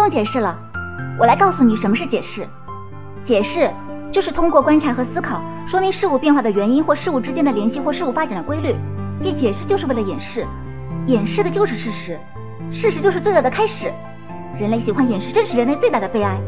不用解释了，我来告诉你什么是解释。解释就是通过观察和思考，说明事物变化的原因或事物之间的联系或事物发展的规律。一解释就是为了掩饰，掩饰的就是事实，事实就是罪恶的开始。人类喜欢掩饰，正是人类最大的悲哀。